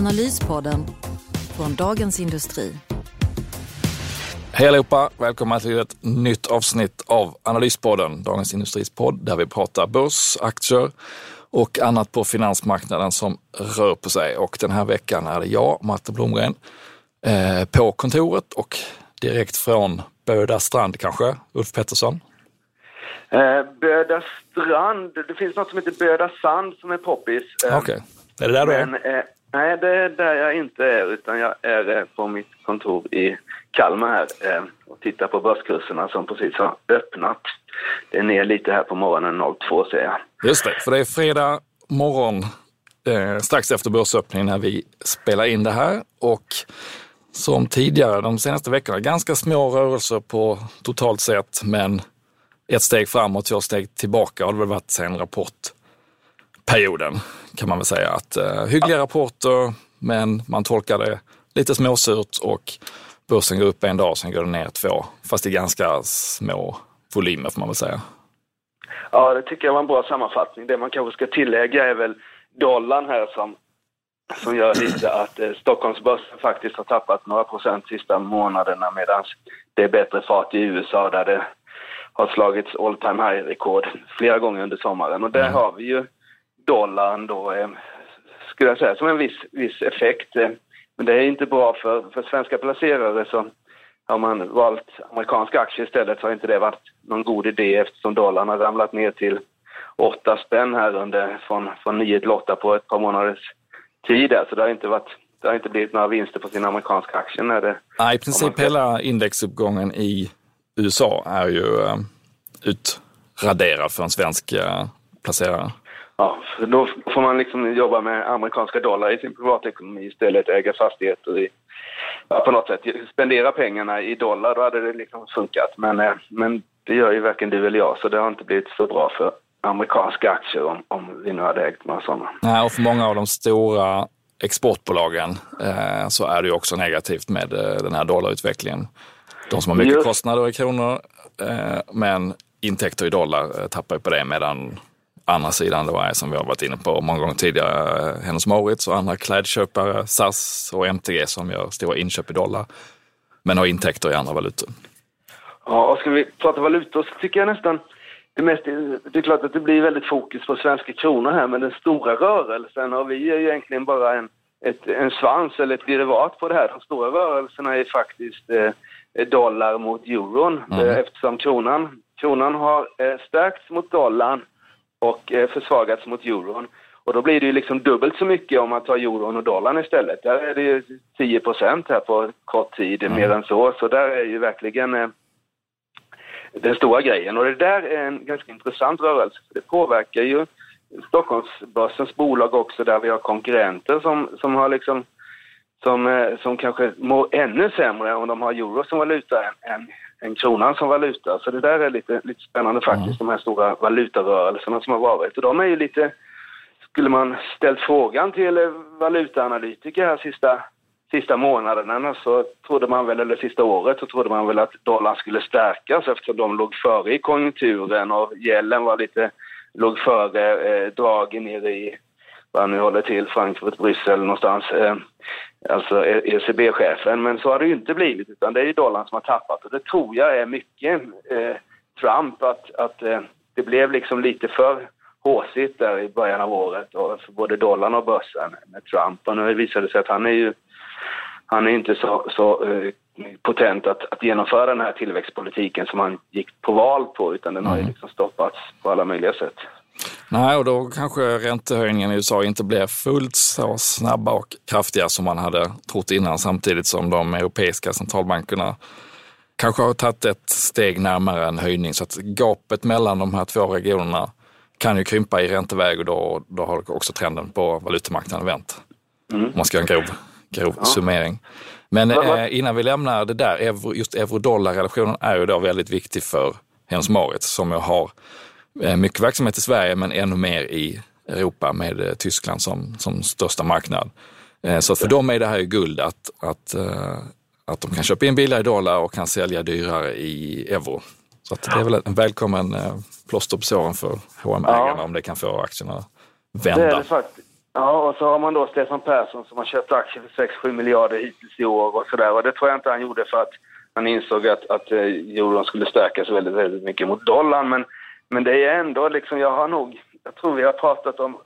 Analyspodden från Dagens Industri. Hej allihopa! Välkomna till ett nytt avsnitt av Analyspodden, Dagens Industris podd, där vi pratar börs, aktier och annat på finansmarknaden som rör på sig. Och den här veckan är det jag, Matte Blomgren, eh, på kontoret och direkt från Böda strand kanske, Ulf Pettersson. Eh, Böda strand, det finns något som heter Böda sand som är poppis. Eh, Okej, okay. är det där du är? Nej, det är där jag inte är, utan jag är eh, på mitt kontor i Kalmar här eh, och tittar på börskurserna som precis har öppnat. Det är ner lite här på morgonen 02 ser jag. Just det, för det är fredag morgon eh, strax efter börsöppningen när vi spelar in det här och som tidigare de senaste veckorna ganska små rörelser på totalt sett men ett steg framåt, två steg tillbaka har det väl varit sen rapportperioden kan man väl säga. Att, eh, hyggliga rapporter men man tolkar det lite småsurt och börsen går upp en dag, sen går den ner två. Fast i ganska små volymer får man väl säga. Ja, det tycker jag var en bra sammanfattning. Det man kanske ska tillägga är väl dollarn här som, som gör lite att eh, Stockholmsbörsen faktiskt har tappat några procent sista månaderna medan det är bättre fart i USA där det har slagits all time high-rekord flera gånger under sommaren. Och där mm. har vi ju dollarn då, eh, skulle jag säga, som en viss, viss effekt. Eh, men det är inte bra för, för svenska placerare så har man valt amerikanska aktier istället så har inte det varit någon god idé eftersom dollarn har ramlat ner till 8 spänn här under, från, från 9 till 8 på ett par månaders tid. Så det har inte varit det har inte blivit några vinster på sina amerikanska aktier. När det, Nej, i princip ska... hela indexuppgången i USA är ju uh, utraderad för en svensk uh, placerare. Ja, då får man liksom jobba med amerikanska dollar i sin privatekonomi istället, äga fastigheter i, ja, på något sätt spendera pengarna i dollar, då hade det liksom funkat. Men, eh, men det gör ju varken du eller jag, så det har inte blivit så bra för amerikanska aktier om, om vi nu hade ägt några sådana. Nej, och för många av de stora exportbolagen eh, så är det ju också negativt med eh, den här dollarutvecklingen. De som har mycket Just. kostnader i kronor, eh, men intäkter i dollar eh, tappar ju på det medan andra sidan då är som vi har varit inne på många gånger tidigare, Hennes Mauritz och andra klädköpare, SAS och MTG som gör stora inköp i dollar, men har intäkter i andra valutor. Ja, och ska vi prata valutor så tycker jag nästan det, mest, det är klart att det blir väldigt fokus på svenska kronor här, men den stora rörelsen har vi är ju egentligen bara en, ett, en svans eller ett derivat på det här. De stora rörelserna är faktiskt eh, dollar mot euron mm. eh, eftersom kronan, kronan har eh, stärkts mot dollarn och eh, försvagats mot euron. Och då blir det ju liksom dubbelt så mycket om man tar euron och dollarn istället. Där är det ju 10% här på kort tid, mm. mer än så. Så där är ju verkligen eh, den stora grejen. Och det där är en ganska intressant rörelse, för det påverkar ju Stockholmsbörsens bolag också, där vi har konkurrenter som, som har liksom som, eh, som kanske mår ännu sämre om de har euro som valuta än, än, än kronan som valuta. Så det där är lite, lite spännande faktiskt, mm. de här stora valutarörelserna som har varit. Och de är ju lite, skulle man ställt frågan till valutaanalytiker här sista, sista månaderna så trodde man väl, eller sista året, så trodde man väl att dollarn skulle stärkas eftersom de låg före i konjunkturen och gälden var lite, låg före eh, dragen nere i vad han nu håller till, Frankfurt, Bryssel någonstans. Eh, alltså ECB-chefen. Men så har det ju inte blivit, utan det är ju dollarn som har tappat. Och det tror jag är mycket eh, Trump, att, att eh, det blev liksom lite för håsigt där i början av året och för både dollarn och börsen med Trump. Och nu visar det sig att han är ju han är inte så, så eh, potent att, att genomföra den här tillväxtpolitiken som han gick på val på, utan den har ju mm. liksom stoppats på alla möjliga sätt. Nej, och då kanske räntehöjningen i USA inte blev fullt så snabba och kraftiga som man hade trott innan, samtidigt som de europeiska centralbankerna kanske har tagit ett steg närmare en höjning. Så att gapet mellan de här två regionerna kan ju krympa i ränteväg och då, då har också trenden på valutamarknaden vänt. Mm. Om man ska göra en grov, grov ja. summering. Men eh, innan vi lämnar det där, euro, just euro-dollar-relationen är ju då väldigt viktig för Hennes Mauritz som jag har mycket verksamhet i Sverige men ännu mer i Europa med eh, Tyskland som, som största marknad. Eh, så för dem är det här ju guld att, att, eh, att de kan köpa in bilar i dollar och kan sälja dyrare i euro. Så det är väl en välkommen plåster på såren för hm ägarna ja. om det kan få aktierna vända. Det är det faktiskt. Ja, och så har man då Stefan Persson som har köpt aktier för 6-7 miljarder hittills i år och sådär. Och det tror jag inte han gjorde för att han insåg att, att euron skulle stärkas väldigt, väldigt mycket mot dollarn. Men, men det är ändå liksom, jag har nog, jag tror vi har pratat om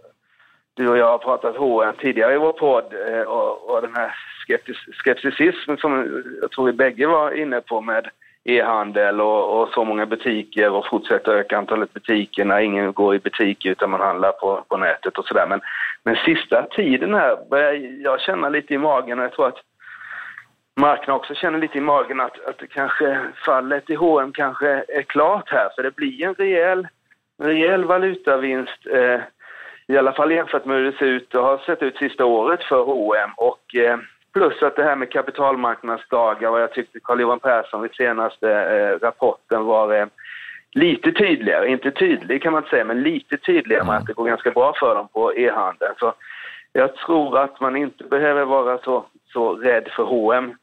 du och jag har pratat H&M tidigare i vår podd eh, och, och den här skeptis, skepticismen som jag tror vi bägge var inne på med e-handel och, och, så många butiker och fortsätta öka antalet butiker när ingen går i butik utan man handlar på, på nätet och sådär. Men, men sista tiden här börjar jag känna lite i magen och jag tror att marknaden också känner lite i magen att, att kanske fallet i H&M kanske är klart här för det blir en rejäl, rejäl valutavinst eh, i alla fall jämfört med hur det ser ut och har sett ut sista året för H&M och eh, plus att det här med kapitalmarknadsdagar och jag tyckte Carl-Johan Persson vid senaste eh, rapporten var eh, lite tydligare, inte tydlig kan man inte säga, men lite tydligare mm. med att det går ganska bra för dem på e-handeln. Så jag tror att man inte behöver vara så, så rädd för H&M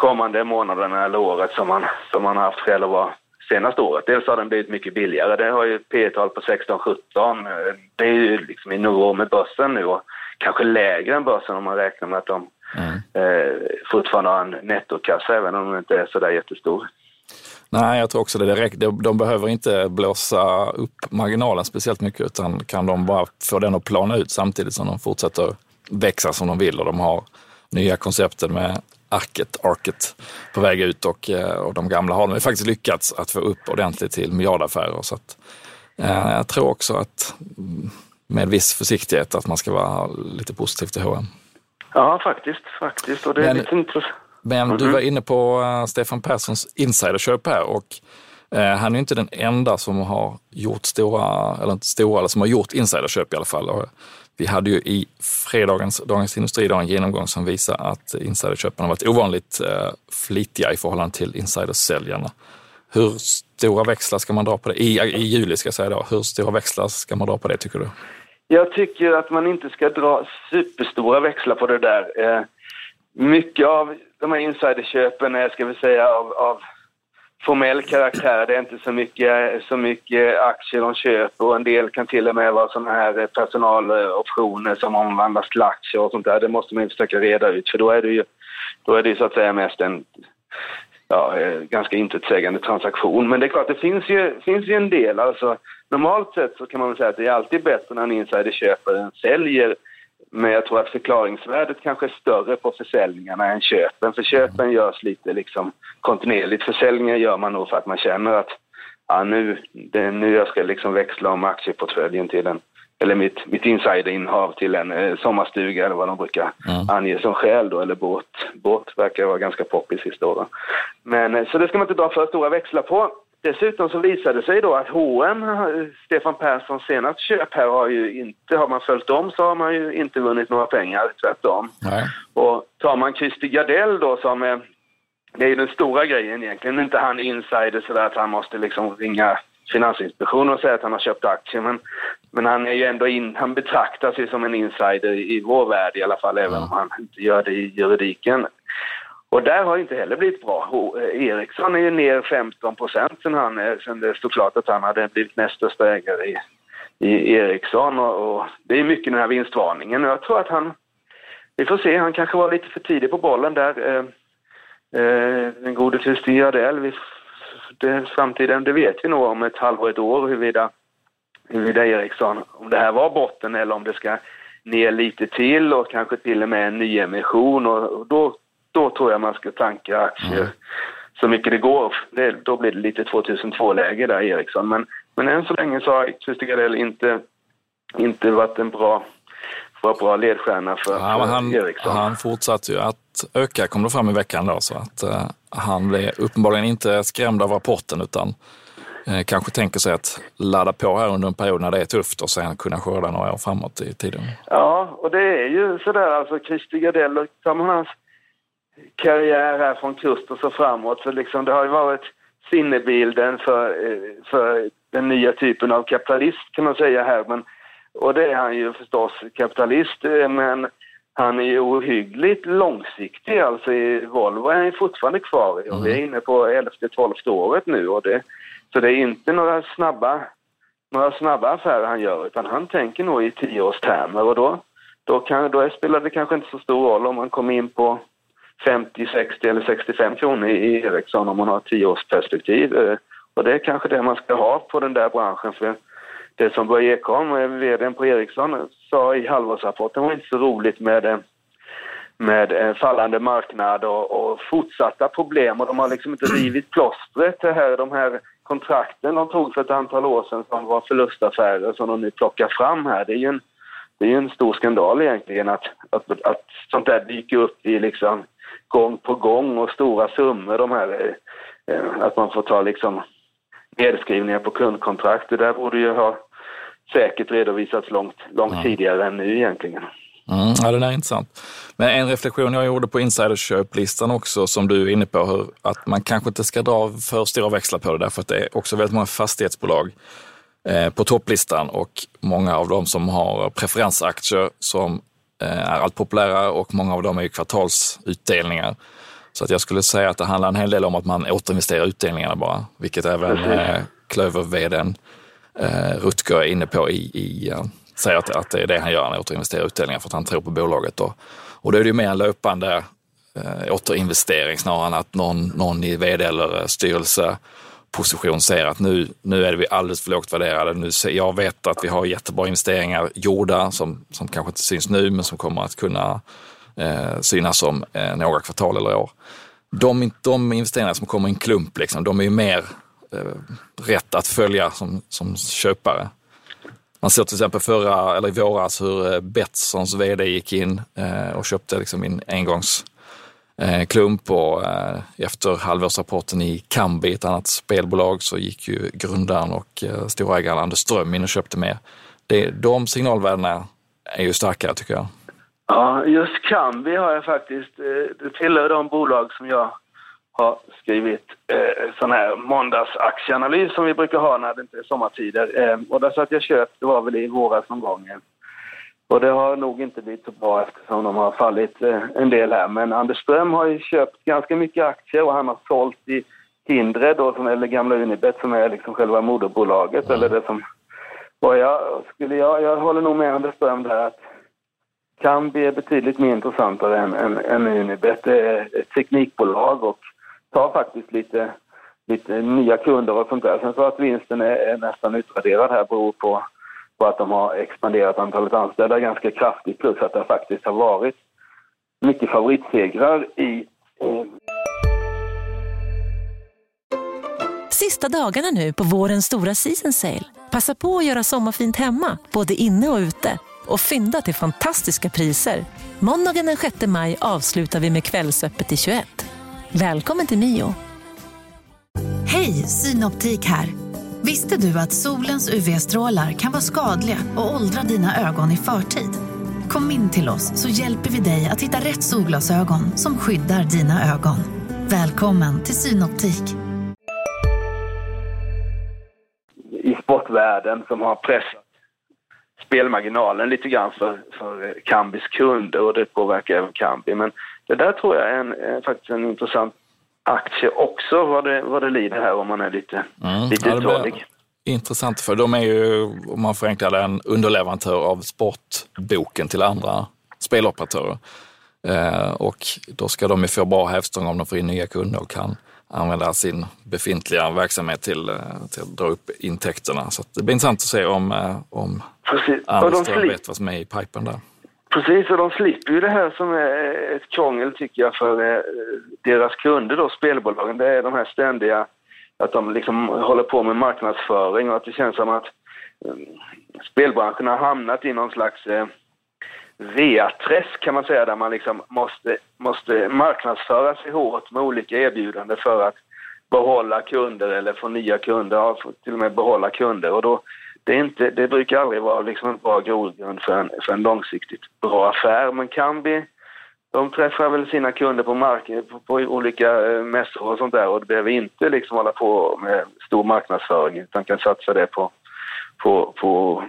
kommande månaderna eller året som man, som man har haft vara senaste året. Dels har den blivit mycket billigare. Det har ju P tal på 16-17. Det är ju liksom i nivå med börsen nu och kanske lägre än börsen om man räknar med att de mm. eh, fortfarande har en nettokassa även om den inte är så där jättestor. Nej, jag tror också det. De, de behöver inte blåsa upp marginalen speciellt mycket utan kan de bara få den att plana ut samtidigt som de fortsätter växa som de vill och de har nya koncepten med arket, arket på väg ut och, eh, och de gamla har de faktiskt lyckats att få upp ordentligt till miljardaffärer. Så att, eh, jag tror också att mm, med viss försiktighet att man ska vara lite positiv till H&M. Ja, faktiskt. faktiskt. Och det men, är lite intressant. Men mm -hmm. du mhm. var inne på uh, Stefan Perssons insiderköp här och uh, han är inte den enda som har gjort stora, eller inte stora, eller som har gjort insiderköp i alla fall. Vi hade ju i fredagens Dagens Industri en genomgång som visar att insiderköparna varit ovanligt eh, flitiga i förhållande till insidersäljarna. Hur stora växlar ska man dra på det? I, i juli ska jag säga då. Hur stora växlar ska man dra på det tycker du? Jag tycker att man inte ska dra superstora växlar på det där. Eh, mycket av de här insiderköpen är, ska vi säga, av, av formell karaktär. Det är inte så mycket, så mycket aktier de köper och en del kan till och med vara sådana här personaloptioner som omvandlas till aktier och sånt där. Det måste man ju försöka reda ut för då är det ju, då är det ju så att säga mest en ja, eh, ganska intetsägande transaktion. Men det är klart, det finns ju, finns ju en del. Alltså, normalt sett så kan man väl säga att det är alltid bättre när en insider köper än säljer. Men jag tror att förklaringsvärdet kanske är större på försäljningarna än köpen. För köpen görs lite liksom kontinuerligt. Försäljningar gör man nog för att man känner att ja, nu, det, nu jag ska liksom växla om aktieportföljen till en eller mitt, mitt insiderinnehav till en eh, sommarstuga eller vad de brukar mm. ange som skäl då, eller båt. Båt verkar vara ganska poppis sista åren. Men eh, så det ska man inte dra för stora växlar på. Dessutom så visade det sig då att H&M, Stefan Perssons senaste köp här har ju inte, har man följt dem så har man ju inte vunnit några pengar, tvärtom. Nej. Och tar man Christer Gardell då som är, det är ju den stora grejen egentligen, inte han insider sådär att han måste liksom ringa Finansinspektionen och säga att han har köpt aktier men, men han är ju ändå in, han betraktar sig som en insider i vår värld i alla fall, mm. även om han inte gör det i juridiken. Och där har det inte heller blivit bra. Ericsson är ju ner 15 procent sen, han, eh, sen det stod klart att han hade blivit näst största ägare i, i Ericsson. Och, och, det är mycket den här vinstvarningen. Jag tror att han, vi får se, han kanske var lite för tidig på bollen där. Eh, eh, den gode Christer Gardell, det, framtiden, det vet vi nog om ett halvår, ett år huruvida, huruvida Ericsson, om det här var botten eller om det ska ner lite till och kanske till och med en nyemission och, och då då tror jag man ska tanka aktier mm. så mycket det går. Det, då blir det lite 2002-läge där, Ericsson. Men, men än så länge så har Christer Gardell inte, inte varit en bra, var bra ledstjärna för, ja, för han, Ericsson. Han fortsatte ju att öka, kom det fram i veckan då, så att uh, han blev uppenbarligen inte skrämd av rapporten utan eh, kanske tänker sig att ladda på här under en period när det är tufft och sen kunna skörda några år framåt i tiden. Ja, och det är ju sådär alltså Christer Gardell, hans karriär här från kust och så framåt så liksom det har ju varit sinnebilden för, eh, för den nya typen av kapitalist kan man säga här. Men, och det är han ju förstås, kapitalist, eh, men han är ju ohyggligt långsiktig. Alltså i Volvo är han fortfarande kvar och vi är inne på elfte, tolfte året nu. Och det, så det är inte några snabba, några snabba affärer han gör utan han tänker nog i tioårstermer och då, då, kan, då spelar det kanske inte så stor roll om man kommer in på 50, 60 eller 65 kronor i Ericsson om man har tioårsperspektiv. Eh, och det är kanske det man ska ha på den där branschen. För det som Börje Ekholm, eh, vd på Ericsson, sa i halvårsrapporten var inte så roligt med, eh, med fallande marknad och, och fortsatta problem. Och de har liksom inte rivit plåstret, det här, de här kontrakten de tog för ett antal år sedan som var förlustaffärer som de nu plockar fram här. Det är ju en, det är en stor skandal egentligen att, att, att sånt där dyker upp i liksom gång på gång och stora summor. De här, eh, att man får ta liksom nedskrivningar på kundkontrakt. Det där borde ju ha säkert redovisats långt, långt ja. tidigare än nu egentligen. Mm, ja, den är intressant. Men en reflektion jag gjorde på insiderköplistan också, som du är inne på, hur, att man kanske inte ska dra för stora växlar på det, därför att det är också väldigt många fastighetsbolag eh, på topplistan och många av dem som har preferensaktier som är allt populärare och många av dem är kvartalsutdelningar. Så att jag skulle säga att det handlar en hel del om att man återinvesterar utdelningarna bara, vilket även eh, Klöver-vdn eh, Rutger är inne på i, i säger att, att det är det han gör, han återinvesterar utdelningar för att han tror på bolaget. Då. Och då är det ju mer en löpande eh, återinvestering snarare än att någon, någon i vd eller styrelse position ser att nu, nu är vi alldeles för lågt värderade. Nu, jag vet att vi har jättebra investeringar gjorda som, som kanske inte syns nu men som kommer att kunna eh, synas om eh, några kvartal eller år. De, de investeringar som kommer i en klump, liksom, de är ju mer eh, rätt att följa som, som köpare. Man såg till exempel förra, eller i våras hur eh, Betssons vd gick in eh, och köpte liksom en engångs eh, Eh, klump och eh, efter halvårsrapporten i Kambi, ett annat spelbolag, så gick ju grundaren och eh, storägaren Anders Ström in och köpte mer. Det, de signalvärdena är ju starkare tycker jag. Ja, just Kambi har jag faktiskt, det tillhör de bolag som jag har skrivit eh, sån här måndagsaktieanalys som vi brukar ha när det inte är sommartider. Eh, och där satt jag köpt, det var väl i våras någon gång. Och det har nog inte blivit så bra eftersom de har fallit eh, en del här. Men Anders Ström har ju köpt ganska mycket aktier och han har sålt i Kindred, då, som, eller gamla Unibet, som är liksom själva moderbolaget. Mm. Eller det som, och jag, skulle jag, jag håller nog med Anders Ström där att Kambi är betydligt mer intressantare än, än, än Unibet. Det är ett teknikbolag och tar faktiskt lite, lite nya kunder och sånt där. Sen så att vinsten är, är nästan utraderad här beror på på att de har expanderat antalet anställda ganska kraftigt plus att det faktiskt har varit mycket favoritsegrar i Sista dagarna nu på vårens stora season sale. Passa på att göra sommarfint hemma, både inne och ute. Och fynda till fantastiska priser. Måndagen den 6 maj avslutar vi med Kvällsöppet i 21. Välkommen till Mio. Hej, Synoptik här. Visste du att solens UV-strålar kan vara skadliga och åldra dina ögon i förtid? Kom in till oss så hjälper vi dig att hitta rätt solglasögon som skyddar dina ögon. Välkommen till Synoptik. I sportvärlden som har pressat spelmarginalen lite grann för, för Kambis kunder och det påverkar även Kambi. Men det där tror jag är en, eh, faktiskt en intressant aktie också vad det, vad det lider här om man är lite, mm. lite ja, uthållig. Intressant för de är ju, om man förenklar det, en underleverantör av sportboken till andra speloperatörer. Eh, och då ska de ju få bra hävstång om de får in nya kunder och kan använda sin befintliga verksamhet till, eh, till att dra upp intäkterna. Så det blir intressant att se om, eh, om Anders vet vad som är i pipen där. Precis, och de slipper ju det här som är ett krångel tycker jag för eh, deras kunder då, spelbolagen. Det är de här ständiga, att de liksom håller på med marknadsföring och att det känns som att mm, spelbranschen har hamnat i någon slags eh, reaträsk kan man säga, där man liksom måste, måste marknadsföra sig hårt med olika erbjudanden för att behålla kunder eller få nya kunder, ja, till och med behålla kunder. Och då, det, är inte, det brukar aldrig vara liksom en bra grogrund för en, för en långsiktigt bra affär. Men Kambi, de träffar väl sina kunder på, mark, på, på olika eh, mässor och sånt där och behöver inte liksom hålla på med stor marknadsföring utan kan satsa det på, på, på,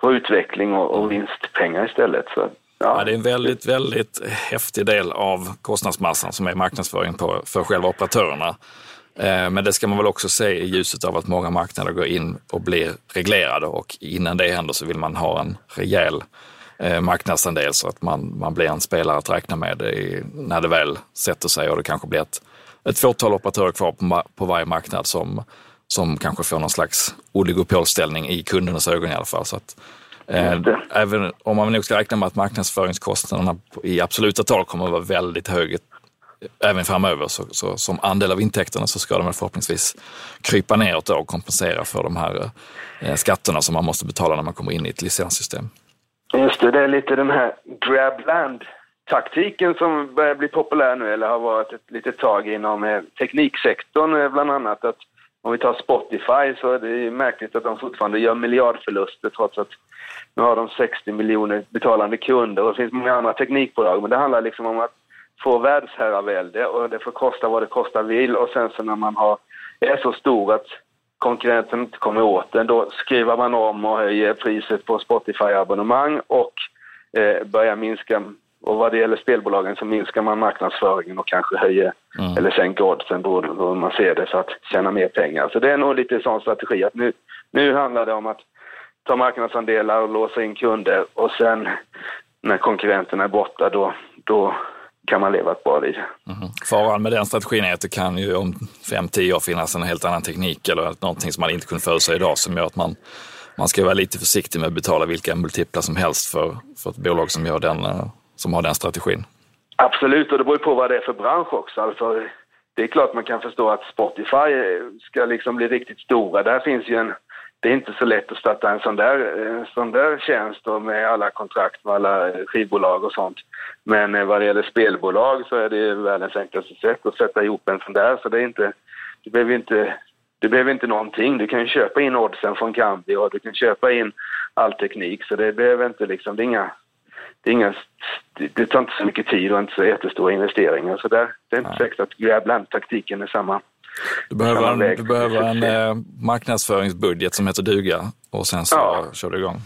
på utveckling och, och vinstpengar istället. Så, ja. ja. det är en väldigt, väldigt häftig del av kostnadsmassan som är marknadsföring på, för själva operatörerna. Eh, men det ska man väl också se i ljuset av att många marknader går in och blir reglerade och innan det händer så vill man ha en rejäl eh, marknadsandel så att man, man blir en spelare att räkna med när det väl sätter sig och det kanske blir ett, ett fåtal operatörer kvar på, på varje marknad som, som kanske får någon slags oligopolställning i kundernas ögon i alla fall. Så att, eh, även om man nog ska räkna med att marknadsföringskostnaderna i absoluta tal kommer att vara väldigt höga även framöver så, så, som andel av intäkterna så ska de förhoppningsvis krypa neråt och kompensera för de här eh, skatterna som man måste betala när man kommer in i ett licenssystem. Just det, det är lite den här grabland taktiken som börjar bli populär nu eller har varit ett litet tag inom eh, tekniksektorn eh, bland annat. Att om vi tar Spotify så är det märkligt att de fortfarande gör miljardförluster trots att nu har de 60 miljoner betalande kunder och det finns många andra teknikbolag. Men det handlar liksom om att få världsherravälde och det får kosta vad det kosta vill och sen så när man har, är så stor att konkurrenten inte kommer åt den, då skriver man om och höjer priset på Spotify-abonnemang och eh, börjar minska och vad det gäller spelbolagen så minskar man marknadsföringen och kanske höjer mm. eller sänker oddsen beroende på hur man ser det för att tjäna mer pengar. Så det är nog lite sån strategi att nu, nu handlar det om att ta marknadsandelar och låsa in kunder och sen när konkurrenterna är borta då, då kan man leva ett bra liv. Mm. Faran med den strategin är att det kan ju om 5-10 år finnas en helt annan teknik eller någonting som man inte kunde förutse idag som gör att man, man ska vara lite försiktig med att betala vilka multiplar som helst för, för ett bolag som, gör den, eh, som har den strategin. Absolut, och det beror på vad det är för bransch också. Alltså, det är klart man kan förstå att Spotify ska liksom bli riktigt stora. Där finns ju en det är inte så lätt att starta en sån där, en sån där tjänst med alla kontrakt med alla skivbolag och sånt. Men eh, vad det gäller spelbolag så är det världens enklaste sätt att sätta ihop en sån där. Så det är inte, du behöver inte, du behöver inte någonting. Du kan ju köpa in oddsen från Kambi och du kan köpa in all teknik. Så det behöver inte liksom, det är inga, det, är inga, det tar inte så mycket tid och inte så jättestora investeringar. Så där, det är inte säkert att grab-land-taktiken är samma. Du behöver en, du behöver en eh, marknadsföringsbudget som heter duga och sen så ja. kör du igång.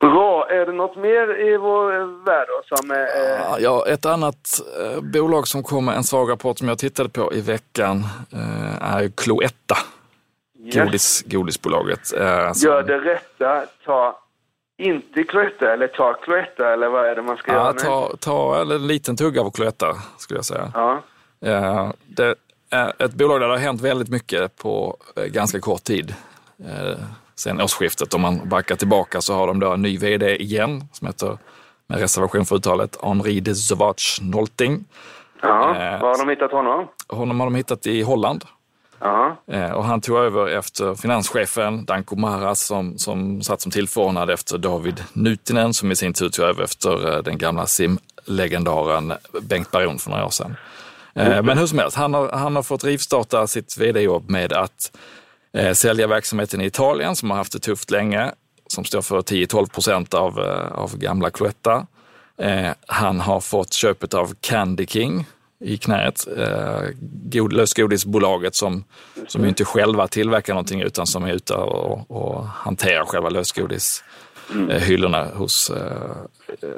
Bra. Är det något mer i vår värld som är... Eh... Ja, ett annat eh, bolag som kom med en svag rapport som jag tittade på i veckan eh, är Cloetta. Yes. Godis, godisbolaget. Eh, som... Gör det rätta. Ta inte Cloetta eller ta Cloetta eller vad är det man ska ja, göra nu? Ta, ta en liten tugga av Cloetta skulle jag säga. Ja. Eh, det är ett bolag där det har hänt väldigt mycket på eh, ganska kort tid. Eh, sen årsskiftet. Om man backar tillbaka så har de då en ny vd igen som heter, med reservation för uttalet, Henri de Zovac Nolting. Ja, var har de hittat honom? Honom har de hittat i Holland. Ja. Och han tog över efter finanschefen Danko Maras som, som satt som tillförordnad efter David Nutinen som i sin tur tog över efter den gamla simlegendaren Bengt Baron för några år sedan. Mm. Men hur som helst, han har, han har fått rivstarta sitt vd-jobb med att eh, sälja verksamheten i Italien som har haft det tufft länge, som står för 10-12 procent av, eh, av gamla Cloetta. Eh, han har fått köpet av Candy King i knät, eh, god, lösgodisbolaget som, som inte själva tillverkar någonting utan som är ute och, och hanterar själva lösgodishyllorna hos eh, eh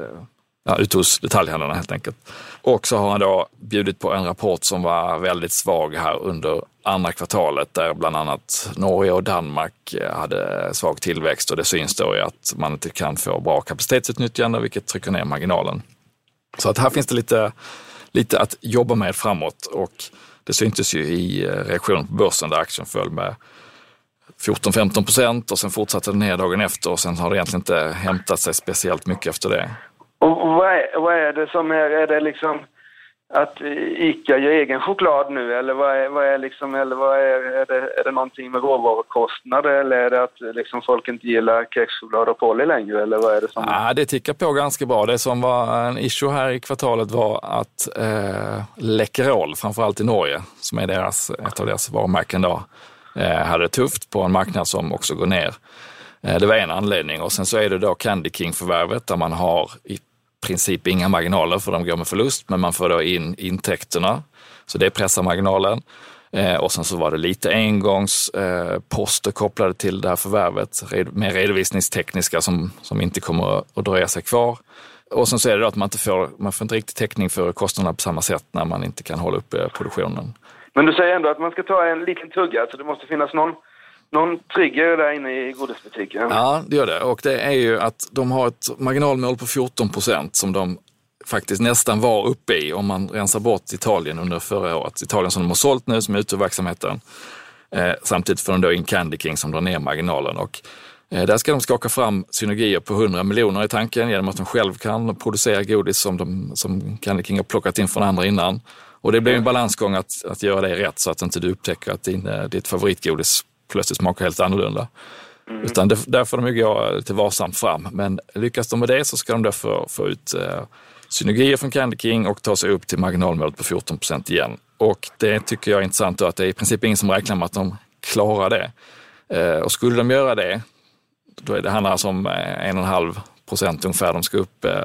ja, ute hos detaljhandlarna helt enkelt. Och så har han då bjudit på en rapport som var väldigt svag här under andra kvartalet där bland annat Norge och Danmark eh, hade svag tillväxt och det syns då i att man inte kan få bra kapacitetsutnyttjande vilket trycker ner marginalen. Så att här finns det lite, lite att jobba med framåt och det syntes ju i eh, reaktionen på börsen där aktien föll med 14-15 procent och sen fortsatte den ner dagen efter och sen har det egentligen inte hämtat sig speciellt mycket efter det. Och vad är, vad är det som är, är det liksom, att ICA gör egen choklad nu eller vad är, vad är liksom, eller vad är, är det, är det någonting med råvarukostnader eller är det att liksom folk inte gillar kexchoklad och Polly längre eller vad är det som? Ja, det tickar på ganska bra. Det som var en issue här i kvartalet var att eh, Läkerol, framförallt i Norge, som är deras, ett av deras varumärken då, eh, hade det tufft på en marknad som också går ner. Eh, det var en anledning och sen så är det då Candy King-förvärvet där man har i princip inga marginaler för de går med förlust, men man får då in intäkterna. Så det pressar marginalen. Eh, och sen så var det lite engångsposter eh, kopplade till det här förvärvet, red, mer redovisningstekniska som, som inte kommer att dröja sig kvar. Och sen så är det då att man inte får, man får inte riktigt täckning för kostnaderna på samma sätt när man inte kan hålla uppe produktionen. Men du säger ändå att man ska ta en liten tugga, så det måste finnas någon någon trigger där inne i godisbutiken. Ja, det gör det. Och det är ju att de har ett marginalmål på 14 procent som de faktiskt nästan var uppe i om man rensar bort Italien under förra året. Italien som de har sålt nu, som är ute ur verksamheten. Eh, samtidigt får de då in Candy King som drar ner marginalen. Och, eh, där ska de skaka fram synergier på 100 miljoner i tanken genom att de själv kan producera godis som, de, som Candy King har plockat in från andra innan. Och det blir en balansgång att, att göra det rätt så att inte du upptäcker att din, eh, ditt favoritgodis plötsligt smakar helt annorlunda. Mm. Utan det, där får de ju gå lite varsamt fram. Men lyckas de med det så ska de få, få ut eh, synergier från Candy King och ta sig upp till marginalmålet på 14 procent igen. Och det tycker jag är intressant då, att det är i princip ingen som räknar med att de klarar det. Eh, och skulle de göra det, då är det handlar alltså om eh, en och en halv procent ungefär de ska upp eh,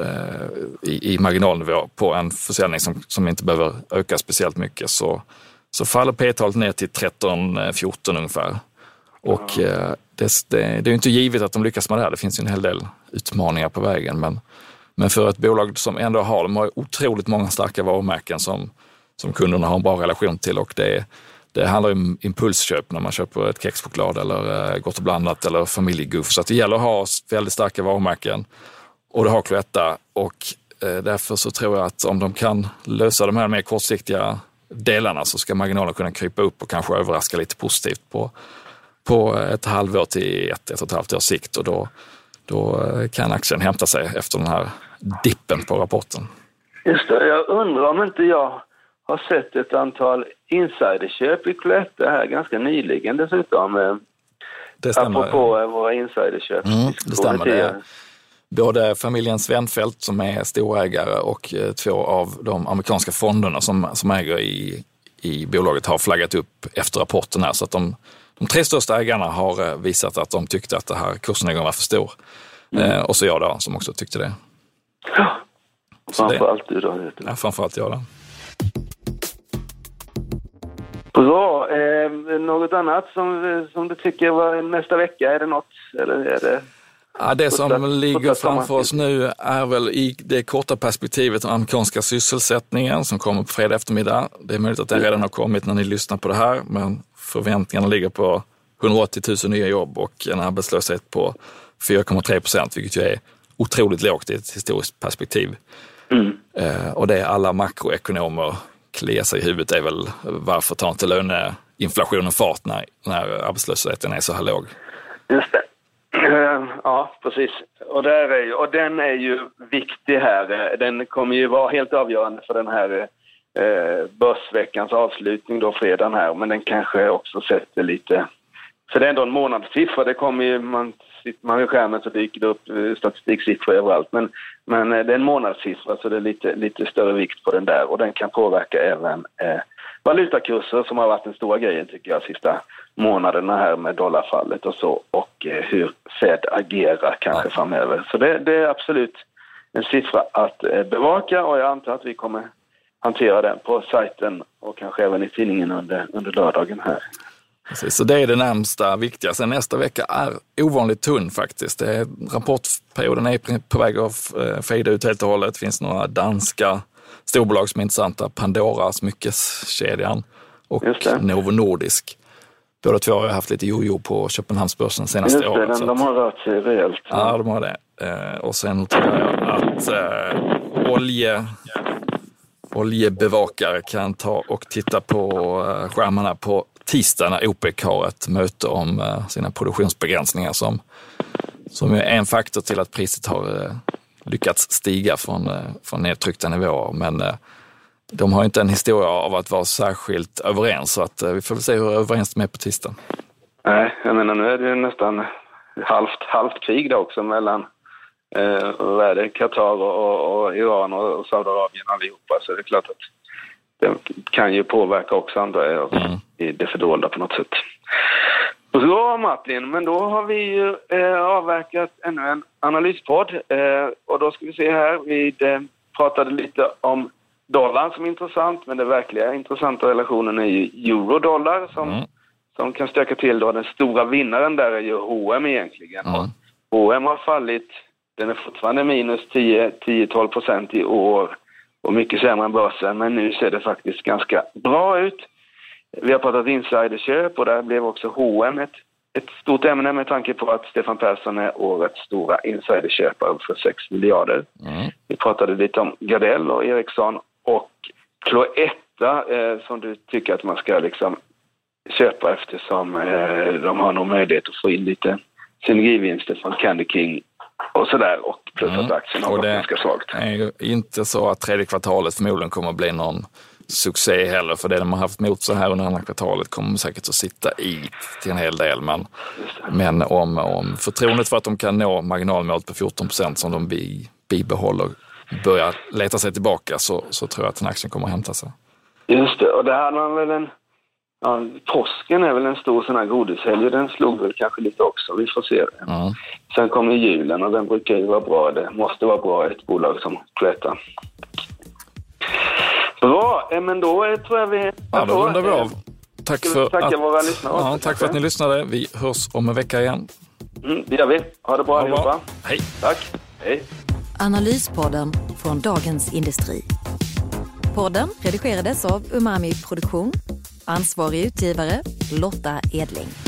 eh, i, i marginalnivå på en försäljning som, som inte behöver öka speciellt mycket. Så så faller P-talet ner till 13-14 ungefär. Och eh, det, det, det är inte givet att de lyckas med det här. Det finns ju en hel del utmaningar på vägen. Men, men för ett bolag som ändå har, de har otroligt många starka varumärken som, som kunderna har en bra relation till och det, det handlar om impulsköp när man köper ett kexchoklad eller eh, Gott och blandat eller familjeguff. Så det gäller att ha väldigt starka varumärken och det har Cloetta och eh, därför så tror jag att om de kan lösa de här mer kortsiktiga delarna så ska marginalen kunna krypa upp och kanske överraska lite positivt på, på ett halvår till ett, ett och ett halvt års sikt och då, då kan aktien hämta sig efter den här dippen på rapporten. Just det, jag undrar om inte jag har sett ett antal insiderköp i Cloetta här ganska nyligen dessutom. Det stämmer. Apropå våra insiderköp. Mm, det stämmer. Det både familjen Svenfeldt som är storägare och eh, två av de amerikanska fonderna som, som äger i, i bolaget har flaggat upp efter rapporten här. Så att de, de tre största ägarna har eh, visat att de tyckte att det här kursnedgången var för stor. Mm. Eh, och så jag då, som också tyckte det. Ja, framförallt du då. Ja, framförallt jag då. Bra. Eh, något annat som, som du tycker var nästa vecka? Är det något? Eller är det... Ja, det som ligger framför oss nu är väl i det korta perspektivet den amerikanska sysselsättningen som kommer på fredag eftermiddag. Det är möjligt att det redan har kommit när ni lyssnar på det här, men förväntningarna ligger på 180 000 nya jobb och en arbetslöshet på 4,3 procent, vilket ju är otroligt lågt i ett historiskt perspektiv. Mm. Eh, och det alla makroekonomer kliar sig i huvudet är väl varför tar inte löneinflationen fart när, när arbetslösheten är så här låg? Just det. Ja, precis. Och, där är ju, och den är ju viktig här. Den kommer ju vara helt avgörande för den här eh, börsveckans avslutning då fredagen här. Men den kanske också sätter lite... För det är ändå en månadssiffra. Det kommer ju, man, sitter man vid skärmen så dyker det upp eh, statistiksiffror överallt. Men, men eh, det är en månadssiffra så det är lite, lite större vikt på den där. Och den kan påverka även eh, valutakurser som har varit den stora grejen tycker jag sista månaderna här med dollarfallet och så och eh, hur Fed agerar kanske ja. framöver. Så det, det, är absolut en siffra att eh, bevaka och jag antar att vi kommer hantera den på sajten och kanske även i tidningen under, under lördagen här. Precis, så det är det närmsta viktiga. Sen nästa vecka är ovanligt tunn faktiskt. Rapportperioden är på väg att eh, fejda ut helt och hållet. Det finns några danska storbolag som är intressanta. Pandora, smyckeskedjan och Novo Nordisk. Båda två har haft lite jojo på Köpenhamnsbörsen senaste Just det, året. de har rört sig rejält. Ja, de har det. Eh, och sen noterar jag att eh, olje, oljebevakare kan ta och titta på eh, skärmarna på tisdag när OPEC har ett möte om eh, sina produktionsbegränsningar som, som är en faktor till att priset har lyckats stiga från, eh, från nedtryckta nivåer. Men de har inte en historia av att vara särskilt överens så att vi får väl se hur överens de är på tisdagen. Nej, jag menar nu är det nästan halvt, halvt krig då också mellan eh, vad är det, Qatar och, och, och Iran och, och Saudiarabien allihopa. Så det är klart att det kan ju påverka också andra mm. i det fördolda på något sätt. Bra Martin, men då har vi ju eh, avverkat ännu en analyspodd. Eh, och då ska vi se här, vi eh, pratade lite om dollarn som är intressant, men den verkliga intressanta relationen är ju euro-dollar som, mm. som kan stöka till då. Den stora vinnaren där är ju H&M egentligen. Mm. H&M har fallit, den är fortfarande minus 10-12 procent i år och mycket sämre än börsen, men nu ser det faktiskt ganska bra ut. Vi har pratat insiderköp och där blev också H&M ett, ett stort ämne med tanke på att Stefan Persson är årets stora insiderköpare för 6 miljarder. Mm. Vi pratade lite om Gardell och Ericsson och Cloetta eh, som du tycker att man ska liksom köpa eftersom eh, de har nog möjlighet att få in lite synergivinster från Candy King och sådär. Och plus mm. att aktien har gått ganska svagt. Det är ju inte så att tredje kvartalet förmodligen kommer att bli någon succé heller, för det de har haft mot sig här under andra kvartalet kommer säkert att sitta i till en hel del. Men, men om, om förtroendet för att de kan nå marginalmålet på 14 procent som de bi, bibehåller börjar leta sig tillbaka så, så tror jag att den aktien kommer att hämta sig. Just det, och det hade man väl en Ja, påsken är väl en stor sån här godishelg den slog väl kanske lite också. Vi får se. Mm. Sen kommer julen och den brukar ju vara bra. Det måste vara bra i ett bolag som Cloetta. Bra, eh, men då tror jag vi... Ja, då rundar vi av. Tack för, att, våra lyssnare ja, tack för att ni lyssnade. Vi hörs om en vecka igen. Mm, det gör vi. Ha det bra ha allihopa. Bra. Hej. Tack. Hej. Analyspodden från Dagens Industri. Podden redigerades av Umami Produktion Ansvarig utgivare Lotta Edling.